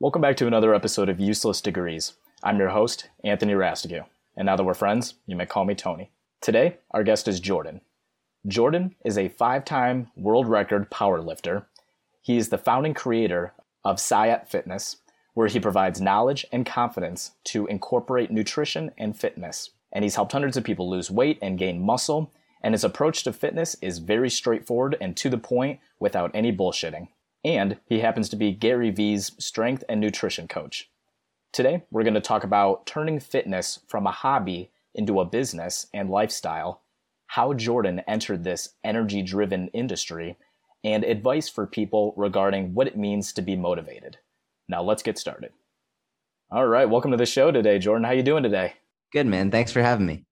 Welcome back to another episode of Useless Degrees. I'm your host, Anthony Rastigue, and now that we're friends, you may call me Tony. Today, our guest is Jordan. Jordan is a five time world record powerlifter. He is the founding creator of Syatt Fitness, where he provides knowledge and confidence to incorporate nutrition and fitness. And he's helped hundreds of people lose weight and gain muscle, and his approach to fitness is very straightforward and to the point without any bullshitting. And he happens to be Gary Vee's strength and nutrition coach. Today, we're going to talk about turning fitness from a hobby into a business and lifestyle, how Jordan entered this energy driven industry, and advice for people regarding what it means to be motivated. Now, let's get started. All right, welcome to the show today, Jordan. How you doing today? Good, man. Thanks for having me.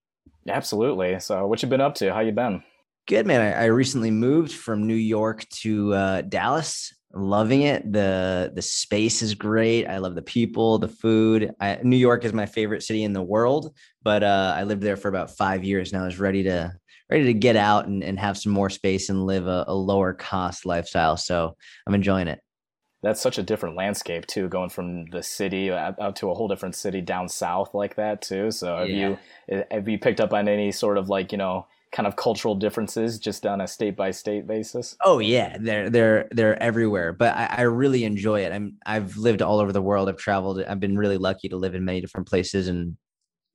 Absolutely. So, what you been up to? How you been? Good, man. I, I recently moved from New York to uh, Dallas loving it. The the space is great. I love the people, the food. I, New York is my favorite city in the world, but uh, I lived there for about five years now. I was ready to ready to get out and, and have some more space and live a, a lower cost lifestyle. So I'm enjoying it. That's such a different landscape too, going from the city out to a whole different city down south like that too. So have yeah. you have you picked up on any sort of like you know kind of cultural differences just on a state by state basis? Oh yeah, they're they're they're everywhere. But I, I, really enjoy it. I'm I've lived all over the world. I've traveled. I've been really lucky to live in many different places, and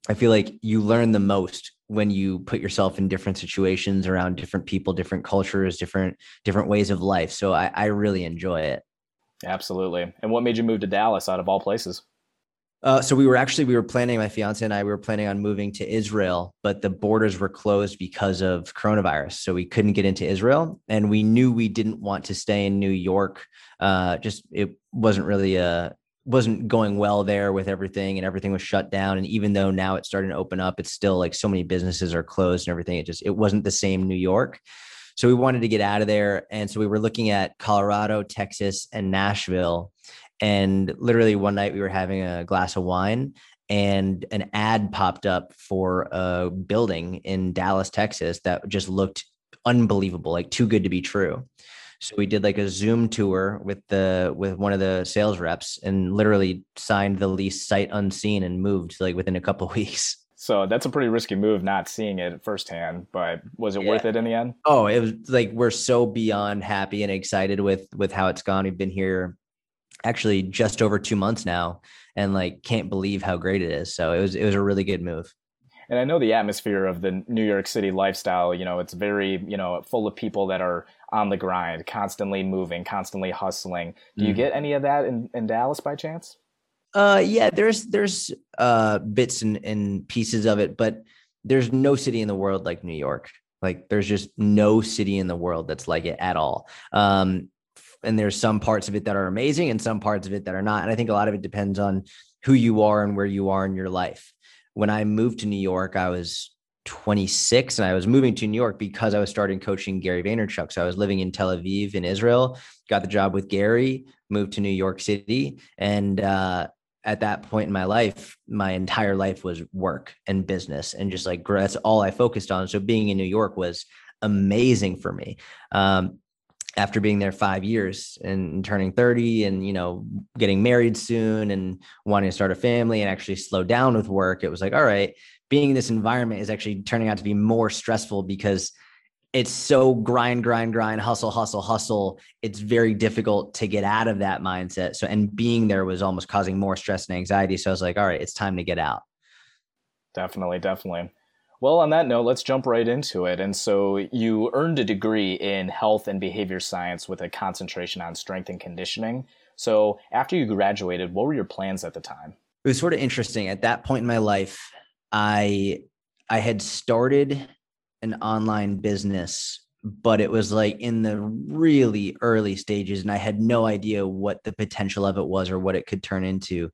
I feel like you learn the most when you put yourself in different situations around different people, different cultures, different different ways of life. So I, I really enjoy it. Absolutely. And what made you move to Dallas out of all places? Uh, so we were actually we were planning my fiance and I we were planning on moving to Israel, but the borders were closed because of coronavirus, so we couldn't get into Israel. And we knew we didn't want to stay in New York. Uh, just it wasn't really a uh, wasn't going well there with everything, and everything was shut down. And even though now it's starting to open up, it's still like so many businesses are closed and everything. It just it wasn't the same New York. So we wanted to get out of there, and so we were looking at Colorado, Texas, and Nashville and literally one night we were having a glass of wine and an ad popped up for a building in Dallas, Texas that just looked unbelievable, like too good to be true. So we did like a Zoom tour with the with one of the sales reps and literally signed the lease sight unseen and moved like within a couple weeks. So that's a pretty risky move not seeing it firsthand, but was it yeah. worth it in the end? Oh, it was like we're so beyond happy and excited with with how it's gone. We've been here actually just over two months now and like can't believe how great it is. So it was it was a really good move. And I know the atmosphere of the New York City lifestyle, you know, it's very, you know, full of people that are on the grind, constantly moving, constantly hustling. Do you mm. get any of that in, in Dallas by chance? Uh yeah, there's there's uh bits and, and pieces of it, but there's no city in the world like New York. Like there's just no city in the world that's like it at all. Um, and there's some parts of it that are amazing and some parts of it that are not. And I think a lot of it depends on who you are and where you are in your life. When I moved to New York, I was 26 and I was moving to New York because I was starting coaching Gary Vaynerchuk. So I was living in Tel Aviv in Israel, got the job with Gary, moved to New York City. And uh, at that point in my life, my entire life was work and business and just like that's all I focused on. So being in New York was amazing for me. Um, after being there five years and turning 30 and you know getting married soon and wanting to start a family and actually slow down with work it was like all right being in this environment is actually turning out to be more stressful because it's so grind grind grind hustle hustle hustle. It's very difficult to get out of that mindset. So and being there was almost causing more stress and anxiety. So i was like all right it's time to get out. Definitely definitely well, on that note, let's jump right into it. And so you earned a degree in health and behavior science with a concentration on strength and conditioning. So after you graduated, what were your plans at the time? It was sort of interesting. At that point in my life, I I had started an online business, but it was like in the really early stages and I had no idea what the potential of it was or what it could turn into.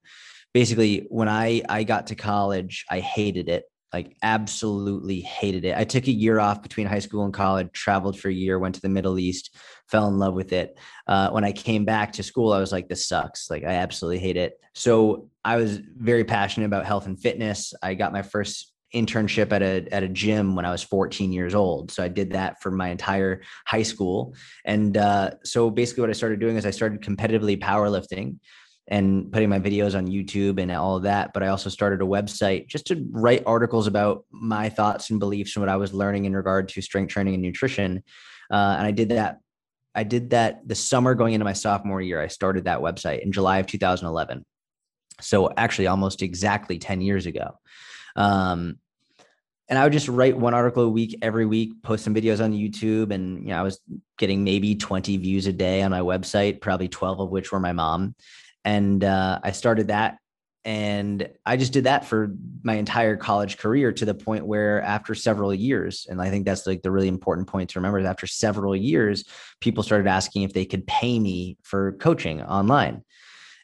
Basically, when I I got to college, I hated it like absolutely hated it. I took a year off between high school and college, traveled for a year, went to the Middle East, fell in love with it. Uh, when I came back to school, I was like, this sucks. Like, I absolutely hate it. So I was very passionate about health and fitness. I got my first internship at a at a gym when I was 14 years old. So I did that for my entire high school. And uh, so basically, what I started doing is I started competitively powerlifting and putting my videos on YouTube and all of that. But I also started a website just to write articles about my thoughts and beliefs and what I was learning in regard to strength training and nutrition. Uh, and I did that. I did that the summer going into my sophomore year. I started that website in July of 2011. So actually, almost exactly 10 years ago. Um, and I would just write one article a week every week, post some videos on YouTube, and you know I was getting maybe 20 views a day on my website, probably 12 of which were my mom and uh, I started that. And I just did that for my entire college career to the point where after several years, and I think that's like the really important point to remember is after several years, people started asking if they could pay me for coaching online.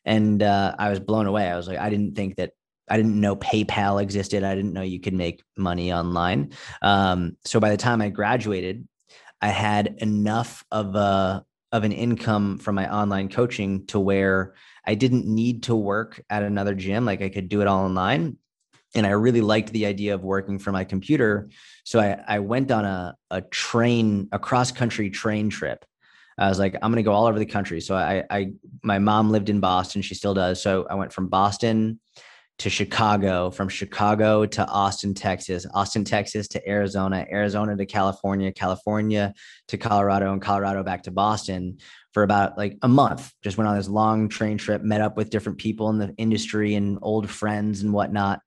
And uh, I was blown away. I was like, I didn't think that I didn't know PayPal existed. I didn't know you could make money online. Um, so by the time I graduated, I had enough of a of an income from my online coaching to where I didn't need to work at another gym. Like I could do it all online. And I really liked the idea of working from my computer. So I, I went on a, a train, a cross country train trip. I was like, I'm going to go all over the country. So I, I, my mom lived in Boston. She still does. So I went from Boston to Chicago, from Chicago to Austin, Texas, Austin, Texas to Arizona, Arizona to California, California to Colorado, and Colorado back to Boston for about like a month. Just went on this long train trip, met up with different people in the industry and old friends and whatnot.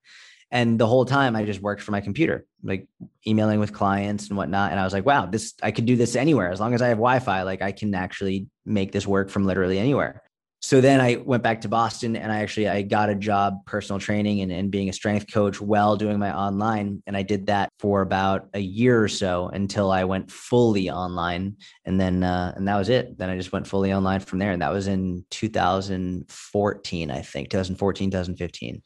And the whole time I just worked for my computer, like emailing with clients and whatnot. And I was like, wow, this, I could do this anywhere as long as I have Wi Fi. Like I can actually make this work from literally anywhere so then I went back to Boston and I actually I got a job personal training and, and being a strength coach while doing my online. And I did that for about a year or so until I went fully online. And then uh, and that was it. Then I just went fully online from there. And that was in 2014, I think, 2014, 2015.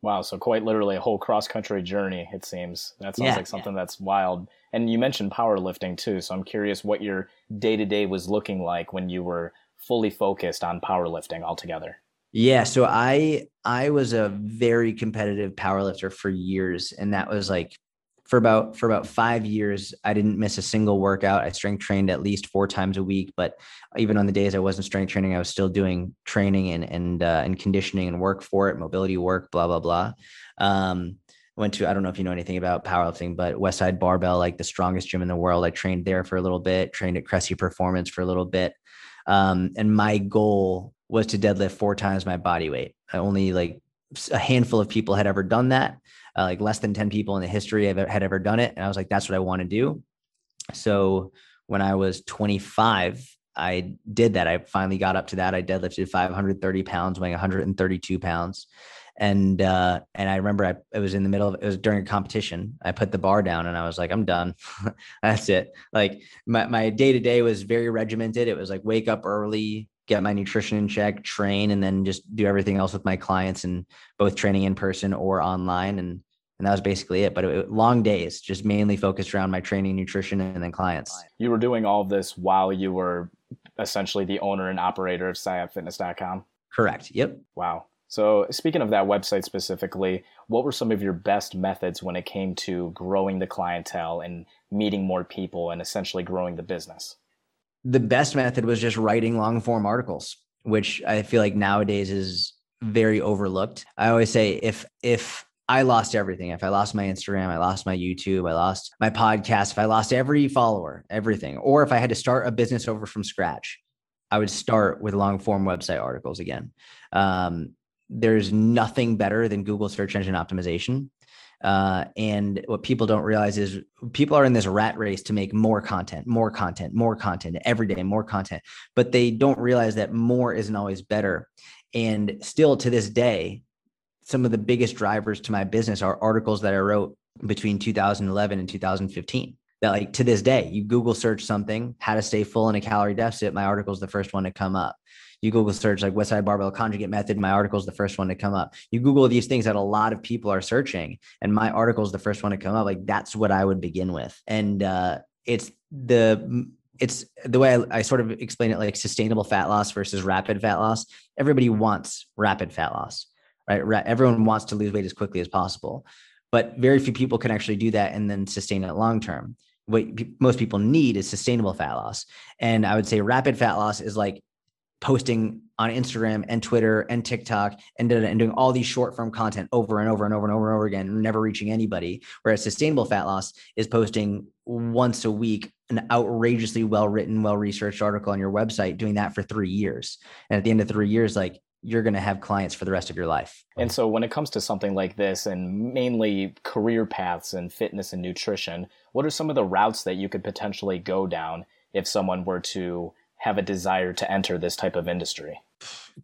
Wow, so quite literally a whole cross country journey, it seems. That sounds yeah, like something yeah. that's wild. And you mentioned powerlifting too. So I'm curious what your day to day was looking like when you were fully focused on powerlifting altogether? Yeah, so I I was a very competitive powerlifter for years and that was like for about for about 5 years I didn't miss a single workout. I strength trained at least 4 times a week, but even on the days I wasn't strength training, I was still doing training and and uh, and conditioning and work for it, mobility work, blah blah blah. Um, went to I don't know if you know anything about powerlifting, but Westside Barbell, like the strongest gym in the world. I trained there for a little bit, trained at Cressey Performance for a little bit. Um, and my goal was to deadlift four times my body weight. I only like a handful of people had ever done that. Uh, like less than 10 people in the history have, had ever done it. And I was like, that's what I want to do. So when I was 25, I did that. I finally got up to that. I deadlifted 530 pounds, weighing 132 pounds and uh and i remember i it was in the middle of it was during a competition. I put the bar down and i was like i'm done. That's it. Like my, my day-to-day was very regimented. It was like wake up early get my nutrition in check train and then just do everything else with my clients and both training in person or online and and that was basically it. But it, long days just mainly focused around my training nutrition and then clients. You were doing all of this while you were essentially the owner and operator of syattfitness.com correct. Yep. Wow so, speaking of that website specifically, what were some of your best methods when it came to growing the clientele and meeting more people and essentially growing the business? The best method was just writing long form articles, which I feel like nowadays is very overlooked. I always say if if I lost everything, if I lost my Instagram, I lost my YouTube, I lost my podcast, if I lost every follower, everything, or if I had to start a business over from scratch, I would start with long form website articles again. Um, there's nothing better than Google search engine optimization. Uh, and what people don't realize is people are in this rat race to make more content, more content, more content every day, more content, but they don't realize that more isn't always better. And still to this day, some of the biggest drivers to my business are articles that I wrote between 2011 and 2015 that like to this day you google search something how to stay full in a calorie deficit my article is the first one to come up you Google search like Westside Barbell Conjugate Method, my article is the first one to come up. You Google these things that a lot of people are searching, and my article is the first one to come up. Like that's what I would begin with. And uh, it's the it's the way I, I, sort of explain it like sustainable fat loss versus rapid fat loss. Everybody wants rapid fat loss, right? Ra- everyone wants to lose weight as quickly as possible, but very few people can actually do that and then sustain it long term. What most people need is sustainable fat loss. And I would say rapid fat loss is like posting on Instagram and Twitter and TikTok and, and doing all these short form content over and over and over and over and over again, never reaching anybody. Whereas sustainable fat loss is posting once a week an outrageously well written, well researched article on your website, doing that for three years. And at the end of three years, like you're going to have clients for the rest of your life. And so, when it comes to something like this, and mainly career paths and fitness and nutrition, what are some of the routes that you could potentially go down if someone were to have a desire to enter this type of industry?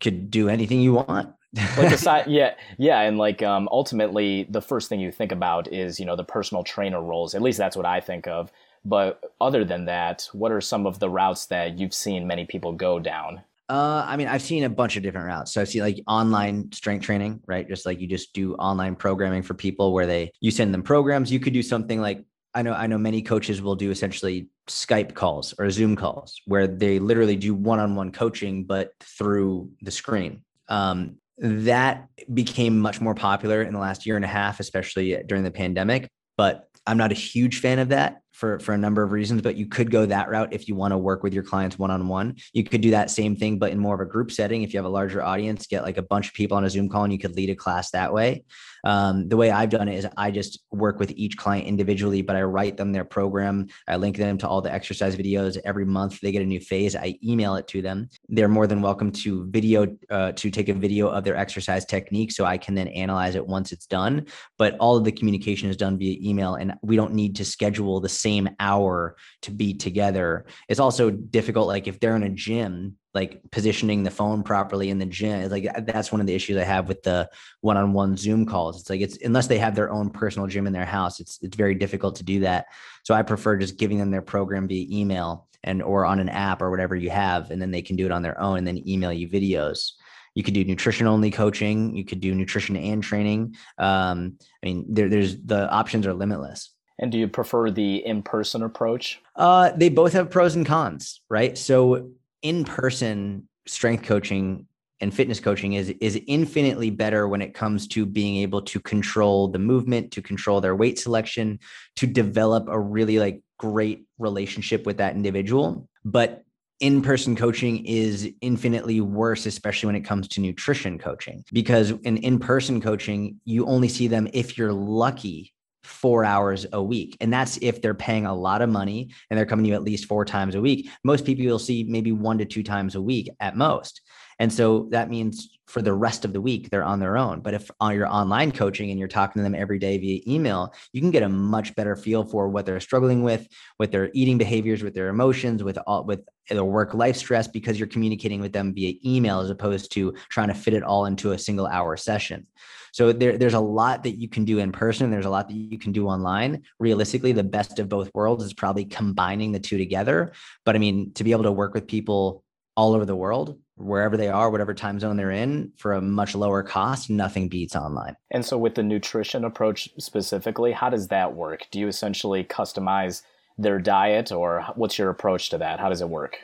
Could do anything you want. like aside, yeah, yeah, and like um, ultimately, the first thing you think about is you know the personal trainer roles. At least that's what I think of. But other than that, what are some of the routes that you've seen many people go down? Uh, I mean, I've seen a bunch of different routes. So I've seen like online strength training, right? Just like you just do online programming for people where they you send them programs. You could do something like I know I know many coaches will do essentially Skype calls or Zoom calls where they literally do one-on-one coaching, but through the screen. Um, that became much more popular in the last year and a half, especially during the pandemic. But I'm not a huge fan of that for for a number of reasons but you could go that route if you want to work with your clients one on one you could do that same thing but in more of a group setting if you have a larger audience get like a bunch of people on a zoom call and you could lead a class that way um, the way I've done it is I just work with each client individually, but I write them their program. I link them to all the exercise videos every month. They get a new phase. I email it to them. They're more than welcome to video uh, to take a video of their exercise technique, so I can then analyze it once it's done. But all of the communication is done via email, and we don't need to schedule the same hour to be together. It's also difficult, like if they're in a gym like positioning the phone properly in the gym. Like that's one of the issues I have with the one-on-one Zoom calls. It's like it's unless they have their own personal gym in their house, it's it's very difficult to do that. So I prefer just giving them their program via email and or on an app or whatever you have, and then they can do it on their own and then email you videos. You could do nutrition only coaching. You could do nutrition and training. Um, I mean, there, there's the options are limitless. And do you prefer the in-person approach? Uh, they both have pros and cons, right? So in person strength coaching and fitness coaching is is infinitely better when it comes to being able to control the movement to control their weight selection to develop a really like great relationship with that individual. But in-person coaching is infinitely worse especially when it comes to nutrition coaching because in in-person coaching you only see them if you're lucky four hours a week. And that's if they're paying a lot of money and they're coming to you at least four times a week. Most people you'll see maybe one to two times a week at most. And so that means for the rest of the week, they're on their own. But if uh, on your online coaching and you're talking to them every day via email, you can get a much better feel for what they're struggling with, with their eating behaviors, with their emotions, with all with their work life stress, because you're communicating with them via email as opposed to trying to fit it all into a single hour session. So there, there's a lot that you can do in person. There's a lot that you can do online. Realistically, the best of both worlds is probably combining the two together. But I mean, to be able to work with people all over the world, wherever they are, whatever time zone they're in, for a much lower cost, nothing beats online. And so, with the nutrition approach specifically, how does that work? Do you essentially customize their diet, or what's your approach to that? How does it work?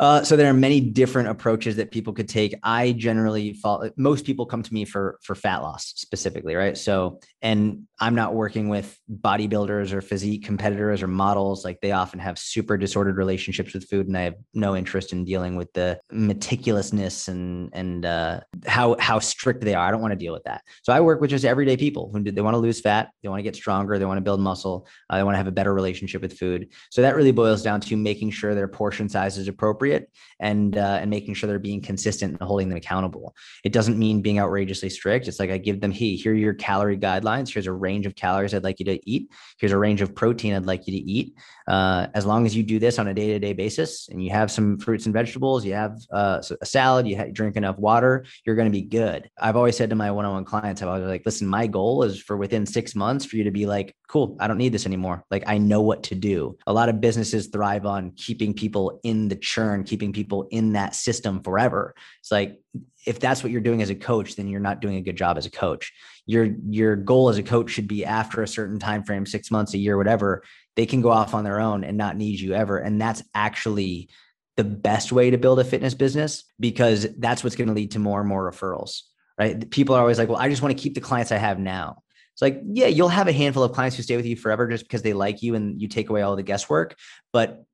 Uh, so there are many different approaches that people could take. I generally follow. Most people come to me for for fat loss specifically, right? So, and I'm not working with bodybuilders or physique competitors or models. Like they often have super disordered relationships with food, and I have no interest in dealing with the meticulousness and and uh, how how strict they are. I don't want to deal with that. So I work with just everyday people who they want to lose fat, they want to get stronger, they want to build muscle, uh, they want to have a better relationship with food. So that really boils down to making sure their portion size is appropriate and uh, and making sure they're being consistent and holding them accountable. It doesn't mean being outrageously strict. It's like I give them, hey, here are your calorie guidelines. Here's a range of calories I'd like you to eat. Here's a range of protein I'd like you to eat. Uh, as long as you do this on a day to day basis and you have some fruits and vegetables, you have uh, a salad, you drink enough water, you're going to be good. I've always said to my one on one clients, I was like, listen, my goal is for within six months for you to be like, cool, I don't need this anymore. Like I know what to do. A lot of businesses thrive on keeping people in the churn, keeping people in that system forever. It's like, if that's what you're doing as a coach, then you're not doing a good job as a coach. Your your goal as a coach should be after a certain time frame, six months, a year, whatever, they can go off on their own and not need you ever. And that's actually the best way to build a fitness business because that's what's going to lead to more and more referrals, right? People are always like, well, I just want to keep the clients I have now. It's like, yeah, you'll have a handful of clients who stay with you forever just because they like you and you take away all the guesswork. But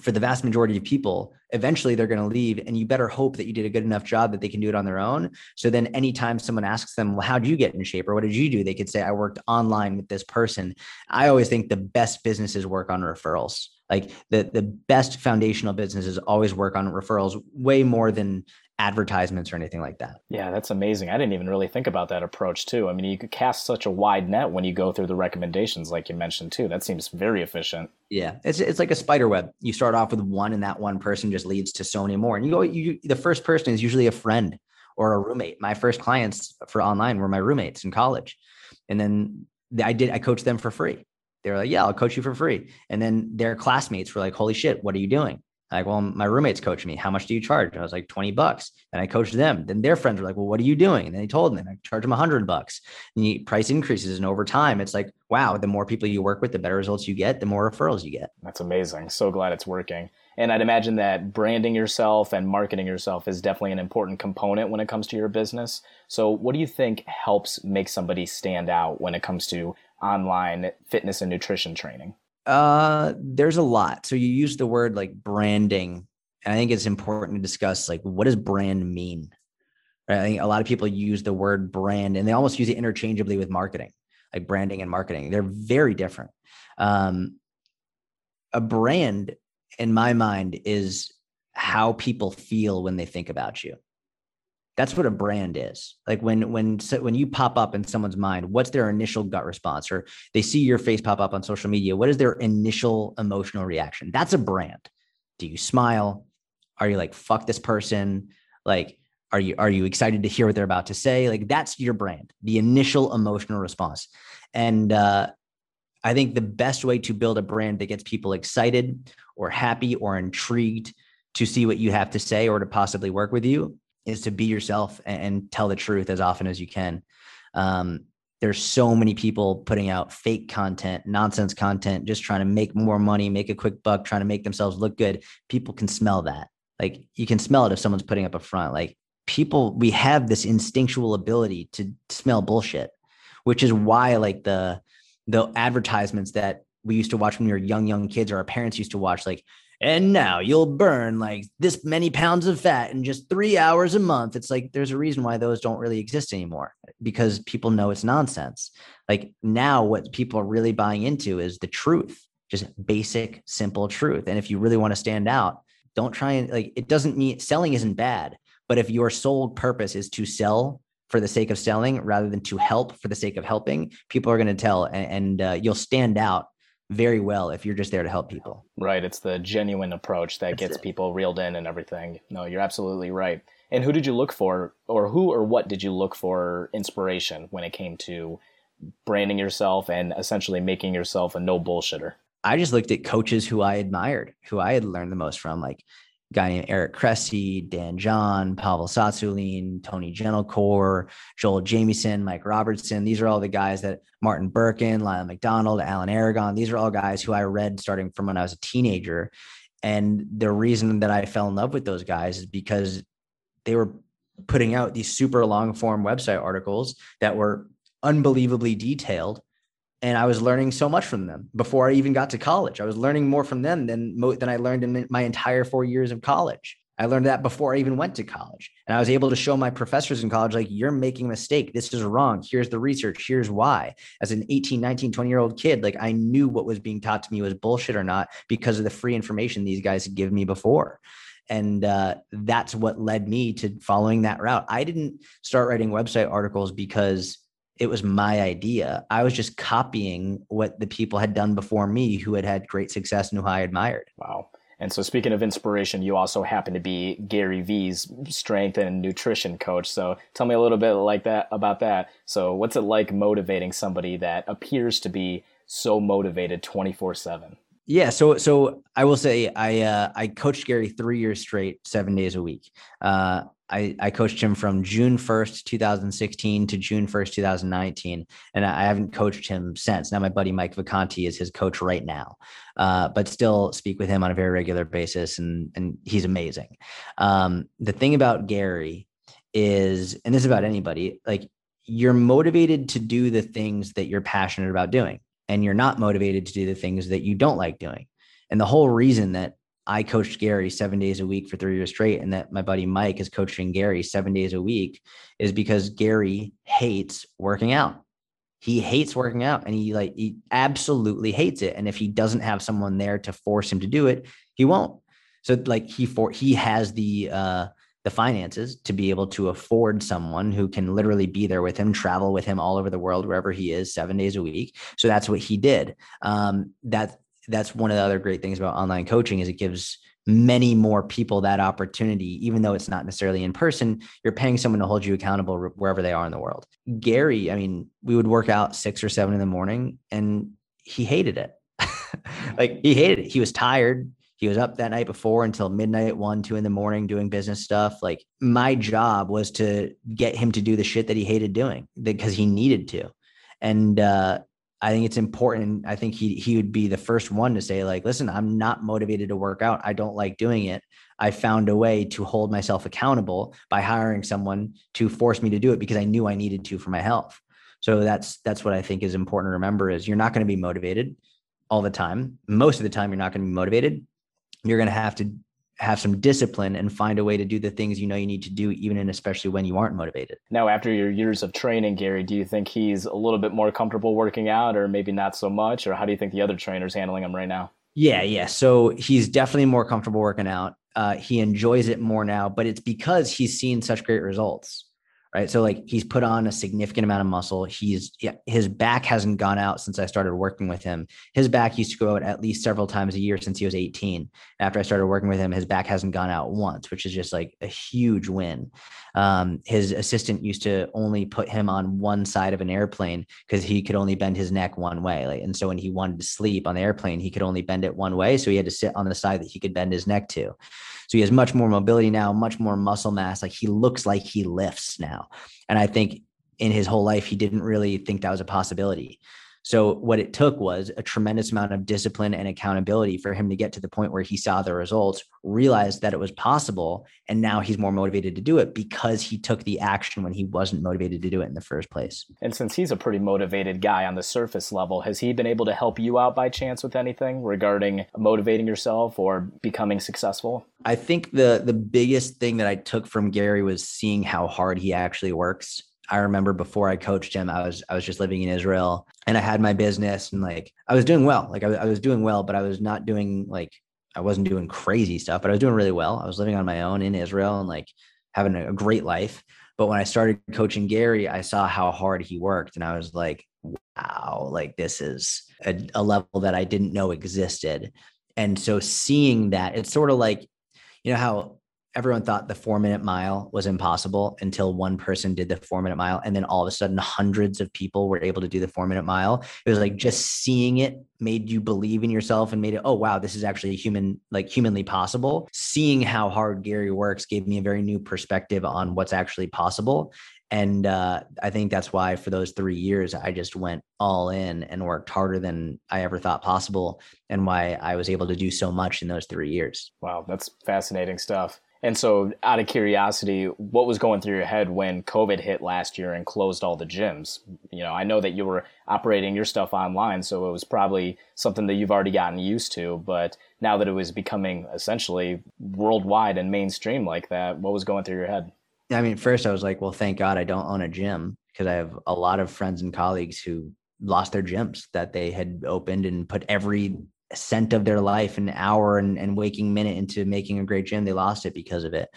for the vast majority of people, eventually they're going to leave. And you better hope that you did a good enough job that they can do it on their own. So then anytime someone asks them, well, how did you get in shape or what did you do? They could say, I worked online with this person. I always think the best businesses work on referrals. Like the, the best foundational businesses always work on referrals way more than advertisements or anything like that. Yeah, that's amazing. I didn't even really think about that approach too. I mean, you could cast such a wide net when you go through the recommendations, like you mentioned too. That seems very efficient. Yeah, it's it's like a spider web. You start off with one, and that one person just leads to so many more. And you go, you the first person is usually a friend or a roommate. My first clients for online were my roommates in college, and then I did I coached them for free. They were like, "Yeah, I'll coach you for free." And then their classmates were like, "Holy shit, what are you doing?" Like, well, my roommates coaching me. How much do you charge? I was like, 20 bucks. And I coached them. Then their friends were like, well, what are you doing? And they told them I charge them 100 bucks. And you, price increases. And over time, it's like, wow, the more people you work with, the better results you get, the more referrals you get. That's amazing. So glad it's working. And I'd imagine that branding yourself and marketing yourself is definitely an important component when it comes to your business. So, what do you think helps make somebody stand out when it comes to online fitness and nutrition training? Uh, there's a lot. So you use the word like branding, and I think it's important to discuss like what does brand mean. Right? I think a lot of people use the word brand, and they almost use it interchangeably with marketing, like branding and marketing. They're very different. Um, a brand, in my mind, is how people feel when they think about you that's what a brand is. Like when when when you pop up in someone's mind what's their initial gut response? Or they see your face pop up on social media what is their initial emotional reaction? That's a brand. Do you smile? Are you like fuck this person. Like are you are you excited to hear what they're about to say? Like that's your brand the initial emotional response. And uh i think the best way to build a brand that gets people excited or happy or intrigued to see what you have to say or to possibly work with you is to be yourself and, tell the truth as often as you can. Um, there's so many people putting out fake content, nonsense content, just trying to make more money, make a quick buck, trying to make themselves look good. People can smell that. Like you can smell it if someone's putting up a front. Like people, we have this instinctual ability to smell bullshit, which is why like the the advertisements that we used to watch when we were young, young kids or our parents used to watch, like and now you'll burn like this many pounds of fat in just three hours a month. It's like there's a reason why those don't really exist anymore because people know it's nonsense. Like now, what people are really buying into is the truth, just basic, simple truth. And if you really want to stand out, don't try and like it doesn't mean selling isn't bad, but if your sole purpose is to sell for the sake of selling rather than to help for the sake of helping, people are going to tell and, and uh, you'll stand out very well if you're just there to help people. Right. It's the genuine approach that That's gets it. people reeled in and everything. No, you're absolutely right. And who did you look for, or who or what did you look for inspiration when it came to branding yourself and essentially making yourself a no bullshitter? I just looked at coaches who I admired, who I had learned the most from, like guy named Eric Cressey, Dan John, Pavel Tsatsouline, Tony Gentilcore, Joel Jamieson, Mike Robertson. These are all the guys that Martin Berkhan, Lyle McDonald, Alan Aragon. These are all guys who I read starting from when I was a teenager. And the reason that I fell in love with those guys is because they were putting out these super long form website articles that were unbelievably detailed and I was learning so much from them before I even got to college. I was learning more from them than than I learned in my entire four years of college. I learned that before I even went to college. And I was able to show my professors in college, like, you're making a mistake. This is wrong. Here's the research. Here's why. As an 18, 19, 20 year old kid, like, I knew what was being taught to me was bullshit or not because of the free information these guys had given me before. And uh, that's what led me to following that route. I didn't start writing website articles because it was my idea. I was just copying what the people had done before me who had had great success and who I admired. Wow. And so, speaking of inspiration, you also happen to be Gary Vee's strength and nutrition coach. So, tell me a little bit like that about that. So, what's it like motivating somebody that appears to be so motivated twenty four seven? Yeah, so so I will say I uh, I coached Gary three years straight, seven days a week. Uh, I, I coached him from June 1st, 2016 to June 1st, 2019. And I haven't coached him since. Now, my buddy Mike Vacanti is his coach right now, uh, but still speak with him on a very regular basis. And, and he's amazing. Um, the thing about Gary is, and this is about anybody, like you're motivated to do the things that you're passionate about doing, and you're not motivated to do the things that you don't like doing. And the whole reason that I coached Gary seven days a week for three years straight, and that my buddy Mike is coaching Gary seven days a week is because Gary hates working out. He hates working out and he like he absolutely hates it. And if he doesn't have someone there to force him to do it, he won't. So like he for he has the uh the finances to be able to afford someone who can literally be there with him, travel with him all over the world, wherever he is, seven days a week. So that's what he did. Um, that that's one of the other great things about online coaching is it gives many more people that opportunity even though it's not necessarily in person you're paying someone to hold you accountable wherever they are in the world gary i mean we would work out six or seven in the morning and he hated it like he hated it he was tired he was up that night before until midnight one two in the morning doing business stuff like my job was to get him to do the shit that he hated doing because he needed to and uh I think it's important. I think he he would be the first one to say like, listen, I'm not motivated to work out. I don't like doing it. I found a way to hold myself accountable by hiring someone to force me to do it because I knew I needed to for my health. So that's that's what I think is important to remember is you're not going to be motivated all the time. Most of the time you're not going to be motivated. You're going to have to have some discipline and find a way to do the things you know you need to do, even and especially when you aren't motivated. Now, after your years of training, Gary, do you think he's a little bit more comfortable working out, or maybe not so much, or how do you think the other trainer's handling him right now? Yeah, yeah. So he's definitely more comfortable working out. Uh, he enjoys it more now, but it's because he's seen such great results right? So like he's put on a significant amount of muscle. He's his back hasn't gone out since I started working with him. His back used to go out at least several times a year since he was 18. After I started working with him, his back hasn't gone out once, which is just like a huge win. Um, his assistant used to only put him on one side of an airplane because he could only bend his neck one way. Like, and so when he wanted to sleep on the airplane, he could only bend it one way. So he had to sit on the side that he could bend his neck to. So he has much more mobility now, much more muscle mass. Like he looks like he lifts now. And I think in his whole life, he didn't really think that was a possibility. So what it took was a tremendous amount of discipline and accountability for him to get to the point where he saw the results, realized that it was possible, and now he's more motivated to do it because he took the action when he wasn't motivated to do it in the first place. And since he's a pretty motivated guy on the surface level, has he been able to help you out by chance with anything regarding motivating yourself or becoming successful? I think the the biggest thing that I took from Gary was seeing how hard he actually works I remember before I coached him, I was I was just living in Israel and I had my business and like I was doing well. Like I, I was doing well, but I was not doing like I wasn't doing crazy stuff, but I was doing really well. I was living on my own in Israel and like having a great life. But when I started coaching Gary, I saw how hard he worked and I was like, wow, like this is a, a level that I didn't know existed. And so seeing that, it's sort of like, you know, how everyone thought the four minute mile was impossible until one person did the four minute mile. And then all of a sudden, hundreds of people were able to do the four minute mile. It was like just seeing it made you believe in yourself and made it, oh, wow, this is actually human, like humanly possible. Seeing how hard Gary works gave me a very new perspective on what's actually possible. And uh, I think that's why for those three years, I just went all in and worked harder than I ever thought possible, and why I was able to do so much in those three years. Wow, that's fascinating stuff. And so, out of curiosity, what was going through your head when COVID hit last year and closed all the gyms? You know, I know that you were operating your stuff online, so it was probably something that you've already gotten used to. But now that it was becoming essentially worldwide and mainstream like that, what was going through your head? I mean, first I was like, well, thank God I don't own a gym because I have a lot of friends and colleagues who lost their gyms that they had opened and put every cent of their life, an hour and, and waking minute into making a great gym, they lost it because of it.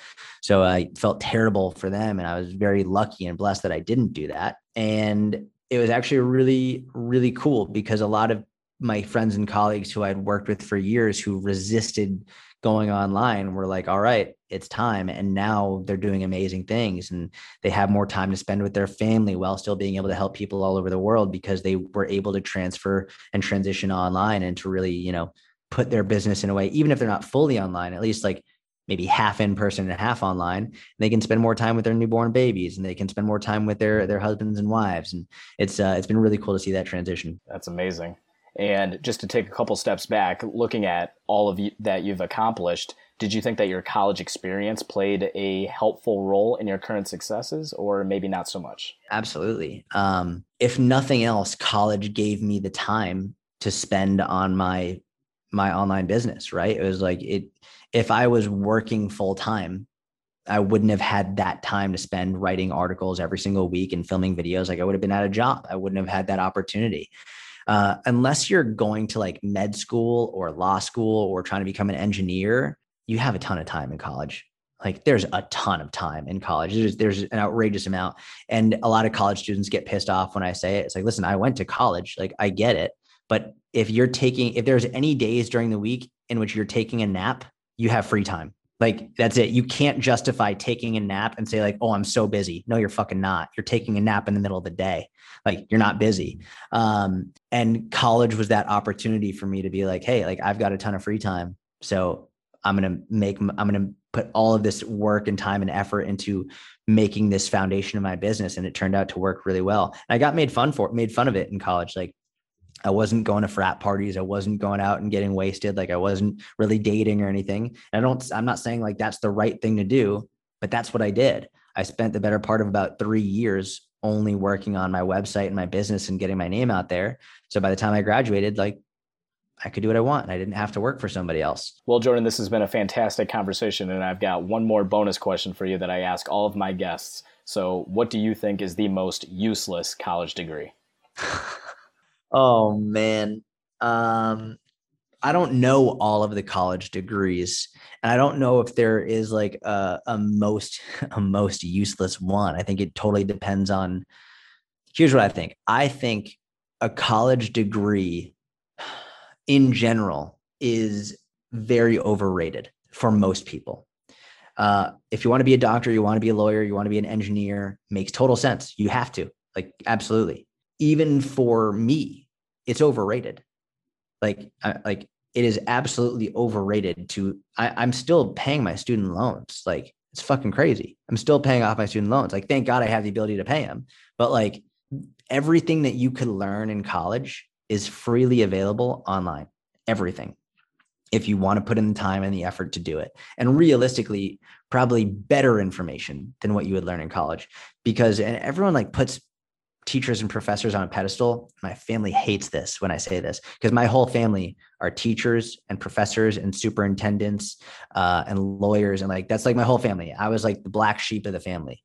So I felt terrible for them. And I was very lucky and blessed that I didn't do that. And it was actually really, really cool because a lot of my friends and colleagues who I'd worked with for years who resisted going online were like, all right, it's time. And now they're doing amazing things and they have more time to spend with their family while still being able to help people all over the world because they were able to transfer and transition online and to really, you know, put their business in a way, even if they're not fully online, at least like maybe half in person and half online they can spend more time with their newborn babies and they can spend more time with their their husbands and wives and it's uh, it's been really cool to see that transition that's amazing and just to take a couple steps back, looking at all of you, that you've accomplished, did you think that your college experience played a helpful role in your current successes, or maybe not so much? Absolutely. Um, if nothing else, college gave me the time to spend on my my online business, right? It was like it if I was working full time, I wouldn't have had that time to spend writing articles every single week and filming videos. Like I would have been at a job. I wouldn't have had that opportunity. Uh, unless you're going to like med school or law school or trying to become an engineer, you have a ton of time in college. Like there's a ton of time in college. There's, there's an outrageous amount. And a lot of college students get pissed off when I say it. It's like, listen, I went to college. Like I get it. But if you're taking, if there's any days during the week in which you're taking a nap, you have free time. Like that's it. You can't justify taking a nap and say like, "Oh, I'm so busy." No, you're fucking not. You're taking a nap in the middle of the day. Like you're not busy. Um, and college was that opportunity for me to be like, "Hey, like I've got a ton of free time, so I'm gonna make. I'm gonna put all of this work and time and effort into making this foundation of my business." And it turned out to work really well. And I got made fun for made fun of it in college. Like I wasn't going to frat parties. I wasn't going out and getting wasted. Like I wasn't really dating or anything. And I don't, I'm not saying like that's the right thing to do, but that's what I did. I spent the better part of about three years only working on my website and my business and getting my name out there. So by the time I graduated, like I could do what I want and I didn't have to work for somebody else. Well, Jordan, this has been a fantastic conversation. And I've got one more bonus question for you that I ask all of my guests. So, what do you think is the most useless college degree? Oh man. Um I don't know all of the college degrees and I don't know if there is like a, a most a most useless one. I think it totally depends on here's what I think. I think a college degree in general is very overrated for most people. Uh, if you want to be a doctor, you want to be a lawyer, you want to be an engineer, makes total sense. You have to, like, absolutely even for me, it's overrated. Like, like it is absolutely overrated to, I, I'm still paying my student loans. Like it's fucking crazy. I'm still paying off my student loans. Like, thank God I have the ability to pay them. But like everything that you could learn in college is freely available online. Everything. If you want to put in the time and the effort to do it. And realistically, probably better information than what you would learn in college because and everyone like puts teachers and professors on a pedestal. My family hates this when I say this because my whole family are teachers and professors and superintendents uh, and lawyers. And like, that's like my whole family. I was like the black sheep of the family.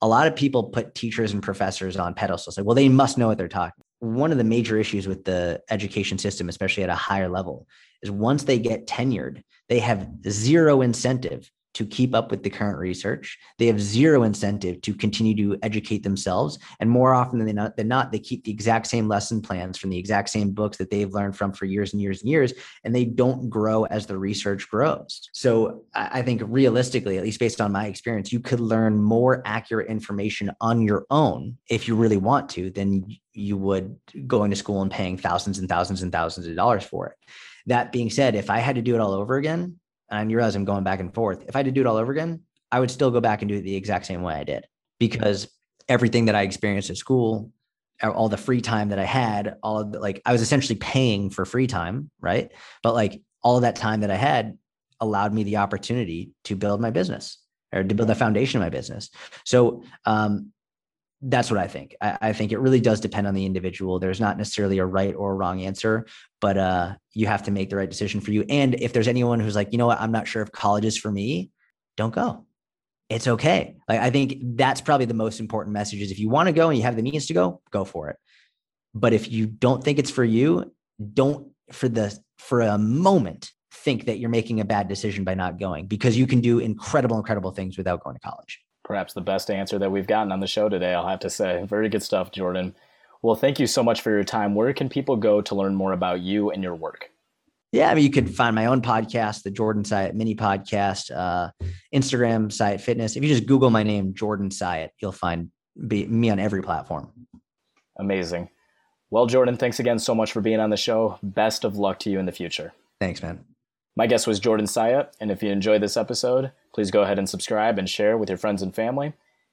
A lot of people put teachers and professors on pedestals. Like, well, they must know what they're talking. One of the major issues with the education system, especially at a higher level, is once they get tenured, they have zero incentive to keep up with the current research. They have zero incentive to continue to educate themselves. And more often than not, than not, they keep the exact same lesson plans from the exact same books that they've learned from for years and years and years, and they don't grow as the research grows. So I think realistically, at least based on my experience, you could learn more accurate information on your own if you really want to than you would going to school and paying thousands and thousands and thousands of dollars for it. That being said, if I had to do it all over again, and you realize I'm going back and forth. If I had to do it all over again, I would still go back and do it the exact same way I did because everything that I experienced at school, all the free time that I had, all of the, like I was essentially paying for free time, right? But like all of that time that I had allowed me the opportunity to build my business or to build the foundation of my business. So um, that's what I think. I, I, think it really does depend on the individual. There's not necessarily a right or wrong answer, but uh, you have to make the right decision for you. And if there's anyone who's like, you know what, I'm not sure if college is for me, don't go. It's okay. Like I think that's probably the most important message is if you want to go and you have the means to go, go for it. But if you don't think it's for you, don't for the for a moment think that you're making a bad decision by not going because you can do incredible, incredible things without going to college perhaps the best answer that we've gotten on the show today, I'll have to say. Very good stuff, Jordan. Well, thank you so much for your time. Where can people go to learn more about you and your work? Yeah, I mean, you can find my own podcast, the Jordan Syatt Mini Podcast, uh, Instagram, Syatt Fitness. If you just Google my name, Jordan Syatt, you'll find be, me on every platform. Amazing. Well, Jordan, thanks again so much for being on the show. Best of luck to you in the future. Thanks, man. My guest was Jordan Syatt, and if you enjoyed this episode, please go ahead and subscribe and share with your friends and family.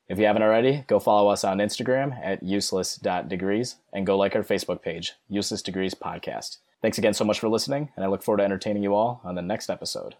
If you haven't already, go follow us on Instagram at useless.degrees and go like our Facebook page, Useless Degrees Podcast. Thanks again so much for listening, and I look forward to entertaining you all on the next episode.